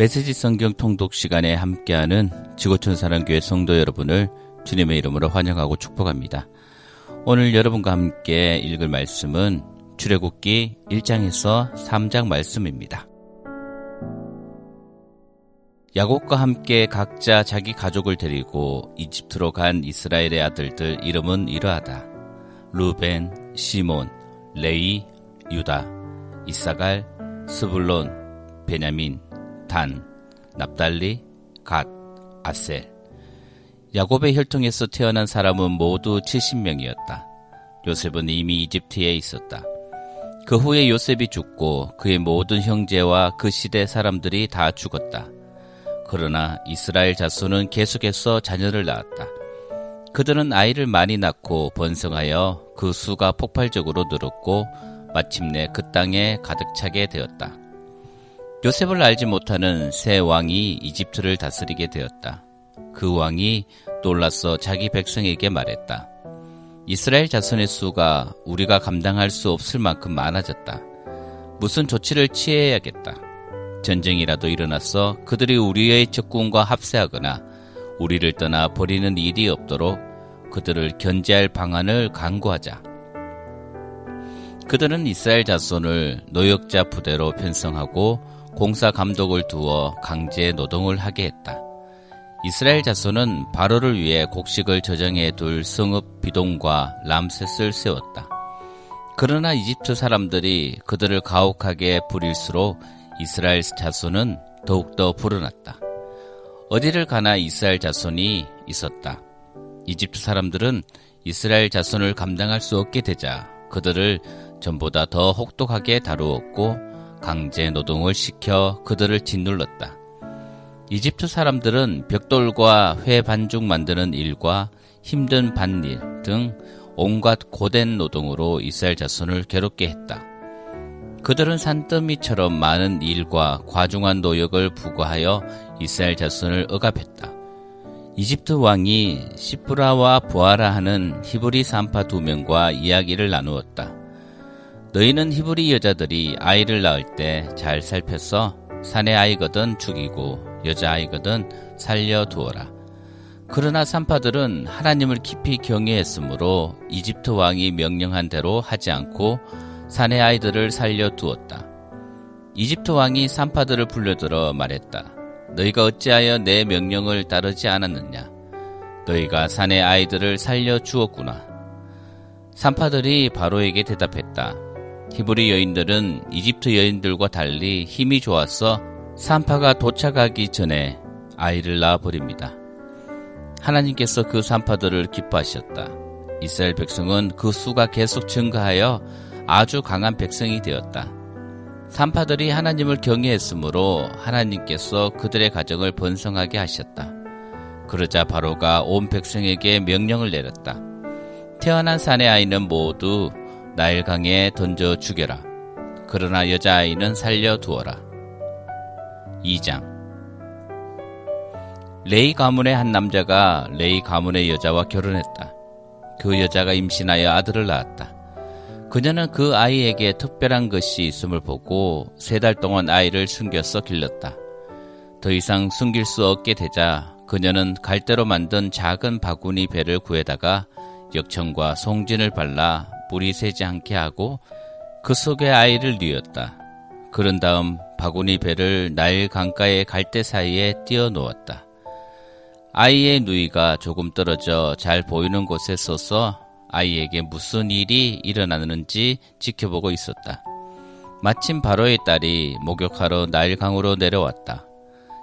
메시지 성경 통독 시간에 함께하는 지구촌 사랑교회 성도 여러분을 주님의 이름으로 환영하고 축복합니다. 오늘 여러분과 함께 읽을 말씀은 출애굽기 1장에서 3장 말씀입니다. 야곱과 함께 각자 자기 가족을 데리고 이집트로 간 이스라엘의 아들들 이름은 이러하다. 루벤, 시몬, 레위, 유다, 잇사갈, 스불론, 베냐민, 단, 납달리, 갓, 아셀. 야곱의 혈통에서 태어난 사람은 모두 70명이었다. 요셉은 이미 이집트에 있었다. 그 후에 요셉이 죽고 그의 모든 형제와 그 시대 사람들이 다 죽었다. 그러나 이스라엘 자손은 계속해서 자녀를 낳았다. 그들은 아이를 많이 낳고 번성하여 그 수가 폭발적으로 늘었고 마침내 그 땅에 가득 차게 되었다. 요셉을 알지 못하는 새 왕이 이집트를 다스리게 되었다. 그 왕이 놀라서 자기 백성에게 말했다. 이스라엘 자손의 수가 우리가 감당할 수 없을 만큼 많아졌다. 무슨 조치를 취해야겠다. 전쟁이라도 일어나서 그들이 우리의 적군과 합세하거나 우리를 떠나 버리는 일이 없도록 그들을 견제할 방안을 강구하자. 그들은 이스라엘 자손을 노역자 부대로 편성하고 공사 감독을 두어 강제 노동을 하게 했다. 이스라엘 자손은 바로를 위해 곡식을 저장해 둘 성읍 비동과 람셋을 세웠다. 그러나 이집트 사람들이 그들을 가혹하게 부릴수록 이스라엘 자손은 더욱더 불어났다. 어디를 가나 이스라엘 자손이 있었다. 이집트 사람들은 이스라엘 자손을 감당할 수 없게 되자 그들을 전보다 더 혹독하게 다루었고 강제 노동을 시켜 그들을 짓눌렀다. 이집트 사람들은 벽돌과 회 반죽 만드는 일과 힘든 밭일 등 온갖 고된 노동으로 이스라엘 자손을 괴롭게 했다. 그들은 산더미처럼 많은 일과 과중한 노역을 부과하여 이스라엘 자손을 억압했다. 이집트 왕이 시프라와 부하라 하는 히브리 산파 두 명과 이야기를 나누었다. 너희는 히브리 여자들이 아이를 낳을 때 잘 살펴서 사내 아이거든 죽이고 여자 아이거든 살려 두어라. 그러나 산파들은 하나님을 깊이 경외했으므로 이집트 왕이 명령한 대로 하지 않고 사내 아이들을 살려 두었다. 이집트 왕이 산파들을 불러들어 말했다. 너희가 어찌하여 내 명령을 따르지 않았느냐? 너희가 사내 아이들을 살려 주었구나. 산파들이 바로에게 대답했다. 히브리 여인들은 이집트 여인들과 달리 힘이 좋아서 산파가 도착하기 전에 아이를 낳아버립니다. 하나님께서 그 산파들을 기뻐하셨다. 이스라엘 백성은 그 수가 계속 증가하여 아주 강한 백성이 되었다. 산파들이 하나님을 경외했으므로 하나님께서 그들의 가정을 번성하게 하셨다. 그러자 바로가 온 백성에게 명령을 내렸다. 태어난 산의 아이는 모두 나일 강에 던져 죽여라. 그러나 여자아이는 살려두어라. 2장 레이 가문의 한 남자가 레이 가문의 여자와 결혼했다. 그 여자가 임신하여 아들을 낳았다. 그녀는 그 아이에게 특별한 것이 있음을 보고 세 달 동안 아이를 숨겨서 길렀다. 더 이상 숨길 수 없게 되자 그녀는 갈대로 만든 작은 바구니 배를 구해다가 역청과 송진을 발라 뿌리 새지 않게 하고 그 속에 아이를 뉘었다. 그런 다음 바구니 배를 나일 강가의 갈대 사이에 띄어 놓았다. 아이의 누이가 조금 떨어져 잘 보이는 곳에 서서 아이에게 무슨 일이 일어나는지 지켜보고 있었다. 마침 바로의 딸이 목욕하러 나일강으로 내려왔다.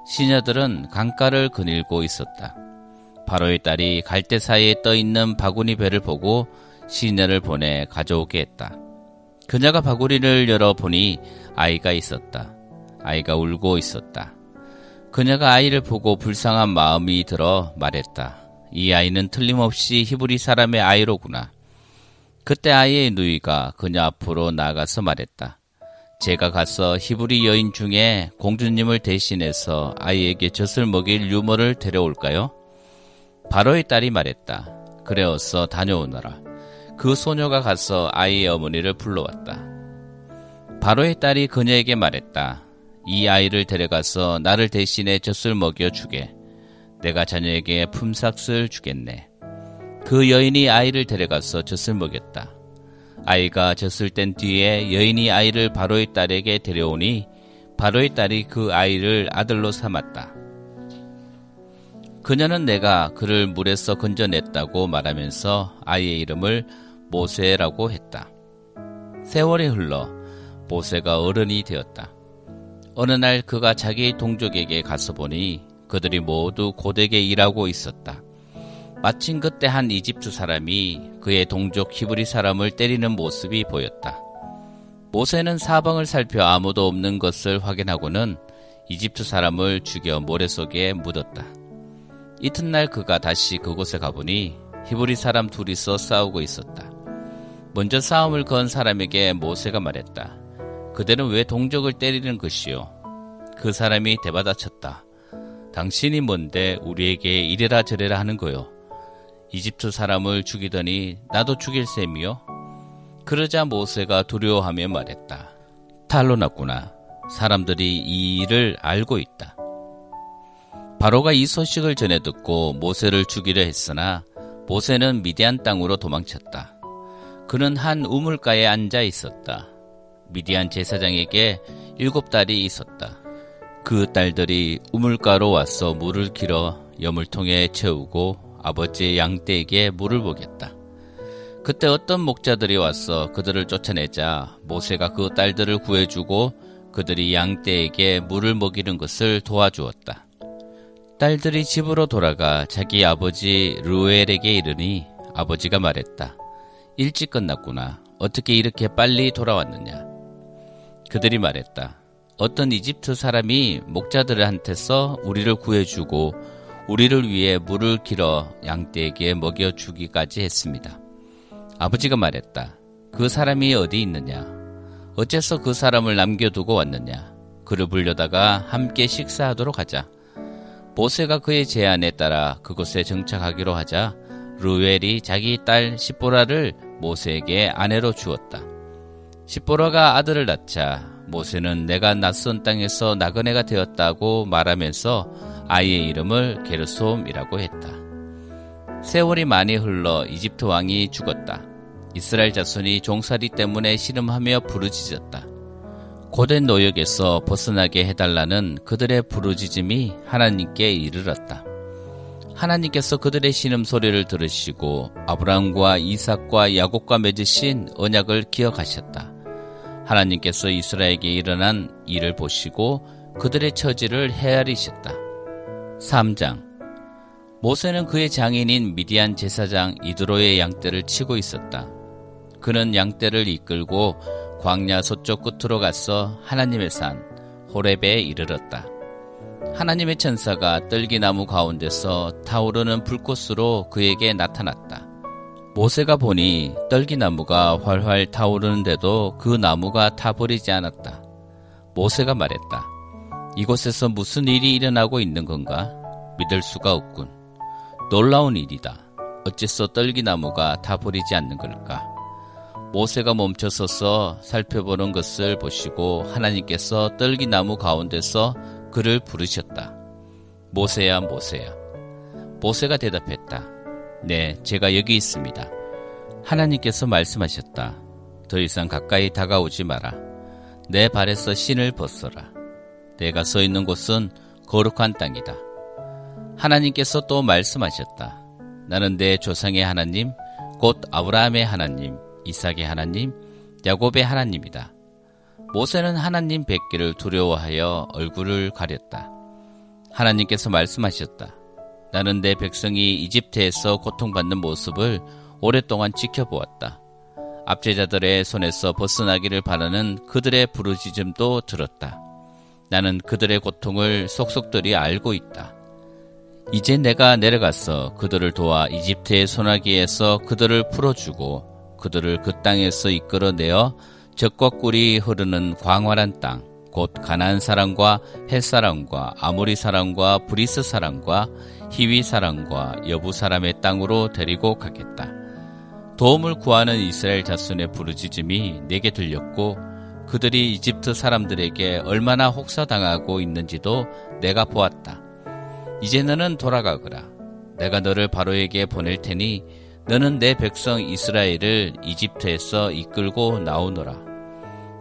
시녀들은 강가를 거닐고 있었다. 바로의 딸이 갈대 사이에 떠 있는 바구니 배를 보고 시녀를 보내 가져오게 했다. 그녀가 바구리를 열어보니 아이가 있었다. 아이가 울고 있었다. 그녀가 아이를 보고 불쌍한 마음이 들어 말했다. 이 아이는 틀림없이 히브리 사람의 아이로구나. 그때 아이의 누이가 그녀 앞으로 나가서 말했다. 제가 가서 히브리 여인 중에 공주님을 대신해서 아이에게 젖을 먹일 유머를 데려올까요? 바로의 딸이 말했다. 그래 어서 다녀오너라. 그 소녀가 가서 아이의 어머니를 불러왔다. 바로의 딸이 그녀에게 말했다. 이 아이를 데려가서 나를 대신해 젖을 먹여 주게. 내가 자녀에게 품삯을 주겠네. 그 여인이 아이를 데려가서 젖을 먹였다. 아이가 젖을 뗀 뒤에 여인이 아이를 바로의 딸에게 데려오니 바로의 딸이 그 아이를 아들로 삼았다. 그녀는 내가 그를 물에서 건져냈다고 말하면서 아이의 이름을 모세라고 했다. 세월이 흘러 모세가 어른이 되었다. 어느 날 그가 자기 동족에게 가서 보니 그들이 모두 고되게 일하고 있었다. 마침 그때 한 이집트 사람이 그의 동족 히브리 사람을 때리는 모습이 보였다. 모세는 사방을 살펴 아무도 없는 것을 확인하고는 이집트 사람을 죽여 모래 속에 묻었다. 이튿날 그가 다시 그곳에 가보니 히브리 사람 둘이서 싸우고 있었다. 먼저 싸움을 건 사람에게 모세가 말했다. 그대는 왜 동족을 때리는 것이요? 그 사람이 대받아쳤다. 당신이 뭔데 우리에게 이래라 저래라 하는 거요. 이집트 사람을 죽이더니 나도 죽일 셈이요. 그러자 모세가 두려워하며 말했다. 탈로 났구나. 사람들이 이 일을 알고 있다. 바로가 이 소식을 전해 듣고 모세를 죽이려 했으나 모세는 미디안 땅으로 도망쳤다. 그는 한 우물가에 앉아 있었다. 미디안 제사장에게 일곱 딸이 있었다. 그 딸들이 우물가로 와서 물을 길어 여물통에 채우고 아버지의 양떼에게 물을 보겠다. 그때 어떤 목자들이 와서 그들을 쫓아내자 모세가 그 딸들을 구해주고 그들이 양떼에게 물을 먹이는 것을 도와주었다. 딸들이 집으로 돌아가 자기 아버지 루엘에게 이르니 아버지가 말했다. 일찍 끝났구나. 어떻게 이렇게 빨리 돌아왔느냐? 그들이 말했다. 어떤 이집트 사람이 목자들한테서 우리를 구해주고 우리를 위해 물을 길어 양떼에게 먹여주기까지 했습니다. 아버지가 말했다. 그 사람이 어디 있느냐? 어째서 그 사람을 남겨두고 왔느냐? 그를 불려다가 함께 식사하도록 하자. 모세가 그의 제안에 따라 그곳에 정착하기로 하자 루엘이 자기 딸 시보라를 모세에게 아내로 주었다. 시보라가 아들을 낳자 모세는 내가 낯선 땅에서 나그네가 되었다고 말하면서 아이의 이름을 게르솜이라고 했다. 세월이 많이 흘러 이집트 왕이 죽었다. 이스라엘 자손이 종살이 때문에 시름하며 부르짖었다. 고된 노역에서 벗어나게 해달라는 그들의 부르짖음이 하나님께 이르렀다. 하나님께서 그들의 신음 소리를 들으시고 아브라함과 이삭과 야곱과 맺으신 언약을 기억하셨다. 하나님께서 이스라엘에게 일어난 일을 보시고 그들의 처지를 헤아리셨다. 3장 모세는 그의 장인인 미디안 제사장 이드로의 양떼를 치고 있었다. 그는 양떼를 이끌고 광야 서쪽 끝으로 가서 하나님의 산 호렙에 이르렀다. 하나님의 천사가 떨기나무 가운데서 타오르는 불꽃으로 그에게 나타났다. 모세가 보니 떨기나무가 활활 타오르는데도 그 나무가 타버리지 않았다. 모세가 말했다. 이곳에서 무슨 일이 일어나고 있는 건가? 믿을 수가 없군. 놀라운 일이다. 어째서 떨기나무가 타버리지 않는 걸까? 모세가 멈춰서서 살펴보는 것을 보시고 하나님께서 떨기나무 가운데서 그를 부르셨다. 모세야, 모세야. 모세가 대답했다. 네, 제가 여기 있습니다. 하나님께서 말씀하셨다. 더 이상 가까이 다가오지 마라. 내 발에서 신을 벗어라. 내가 서 있는 곳은 거룩한 땅이다. 하나님께서 또 말씀하셨다. 나는 내 조상의 하나님, 곧 아브라함의 하나님, 이삭의 하나님, 야곱의 하나님이다. 모세는 하나님 뵙기를 두려워하여 얼굴을 가렸다. 하나님께서 말씀하셨다. 나는 내 백성이 이집트에서 고통받는 모습을 오랫동안 지켜보았다. 압제자들의 손에서 벗어나기를 바라는 그들의 부르짖음도 들었다. 나는 그들의 고통을 속속들이 알고 있다. 이제 내가 내려가서 그들을 도와 이집트의 소나기에서 그들을 풀어주고 그들을 그 땅에서 이끌어내어 적과 꿀이 흐르는 광활한 땅, 곧 가나안 사람과 햇 사람과 아모리 사람과 브리스 사람과 히위 사람과 여부 사람의 땅으로 데리고 가겠다. 도움을 구하는 이스라엘 자손의 부르짖음이 내게 들렸고 그들이 이집트 사람들에게 얼마나 혹사당하고 있는지도 내가 보았다. 이제 너는 돌아가거라. 내가 너를 바로에게 보낼 테니 너는 내 백성 이스라엘을 이집트에서 이끌고 나오너라.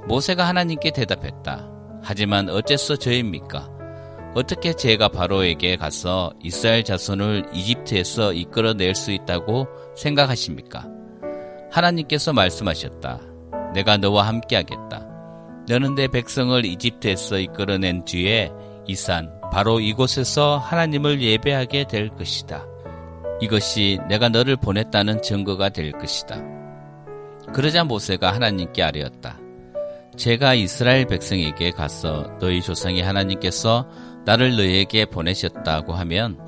모세가 하나님께 대답했다. 하지만 어째서 저입니까? 어떻게 제가 바로에게 가서 이스라엘 자손을 이집트에서 이끌어낼 수 있다고 생각하십니까? 하나님께서 말씀하셨다. 내가 너와 함께하겠다. 너는 내 백성을 이집트에서 이끌어낸 뒤에 이 산, 바로 이곳에서 하나님을 예배하게 될 것이다. 이것이 내가 너를 보냈다는 증거가 될 것이다. 그러자 모세가 하나님께 아뢰었다. 제가 이스라엘 백성에게 가서 너희 조상의 하나님께서 나를 너희에게 보내셨다고 하면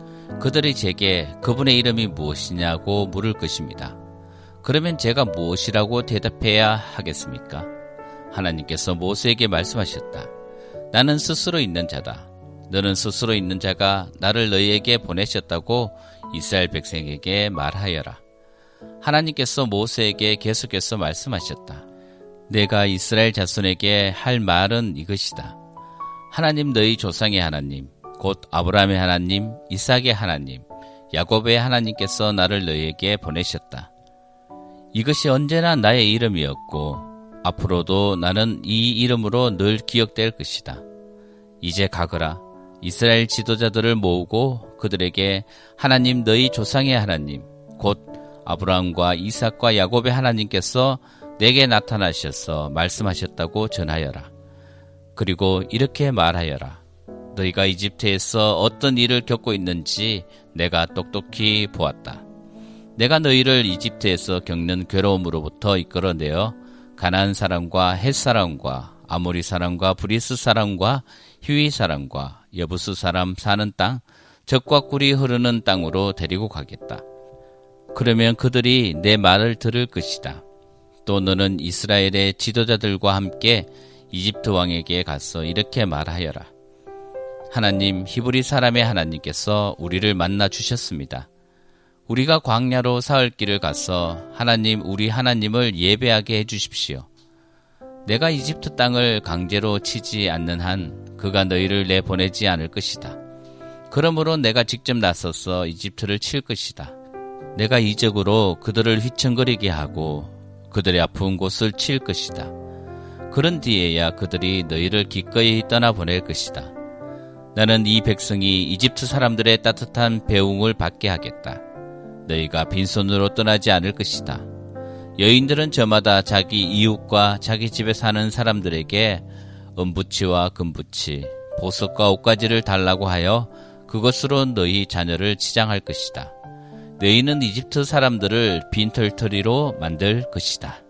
그들이 제게 그분의 이름이 무엇이냐고 물을 것입니다. 그러면 제가 무엇이라고 대답해야 하겠습니까? 하나님께서 모세에게 말씀하셨다. 나는 스스로 있는 자다. 너는 스스로 있는 자가 나를 너희에게 보내셨다고 이스라엘 백성에게 말하여라. 하나님께서 모세에게 계속해서 말씀하셨다. 내가 이스라엘 자손에게 할 말은 이것이다. 하나님 너희 조상의 하나님, 곧 아브라함의 하나님, 이삭의 하나님, 야곱의 하나님께서 나를 너희에게 보내셨다. 이것이 언제나 나의 이름이었고 앞으로도 나는 이 이름으로 늘 기억될 것이다. 이제 가거라. 이스라엘 지도자들을 모으고 그들에게 하나님 너희 조상의 하나님 곧 아브라함과 이삭과 야곱의 하나님께서 내게 나타나셔서 말씀하셨다고 전하여라. 그리고 이렇게 말하여라. 너희가 이집트에서 어떤 일을 겪고 있는지 내가 똑똑히 보았다. 내가 너희를 이집트에서 겪는 괴로움으로부터 이끌어내어 가나안 사람과 헷 사람과 아모리 사람과 브리스 사람과 히위 사람과 여부스 사람 사는 땅, 젖과 꿀이 흐르는 땅으로 데리고 가겠다. 그러면 그들이 내 말을 들을 것이다. 또 너는 이스라엘의 지도자들과 함께 이집트 왕에게 가서 이렇게 말하여라. 하나님 히브리 사람의 하나님께서 우리를 만나 주셨습니다. 우리가 광야로 사흘 길을 가서 하나님 우리 하나님을 예배하게 해 주십시오. 내가 이집트 땅을 강제로 치지 않는 한 그가 너희를 내보내지 않을 것이다. 그러므로 내가 직접 나서서 이집트를 칠 것이다. 내가 이적으로 그들을 휘청거리게 하고 그들의 아픈 곳을 칠 것이다. 그런 뒤에야 그들이 너희를 기꺼이 떠나보낼 것이다. 나는 이 백성이 이집트 사람들의 따뜻한 배웅을 받게 하겠다. 너희가 빈손으로 떠나지 않을 것이다. 여인들은 저마다 자기 이웃과 자기 집에 사는 사람들에게 은부치와 금부치, 보석과 옷가지를 달라고 하여 그것으로 너희 자녀를 치장할 것이다. 너희는 이집트 사람들을 빈털터리로 만들 것이다.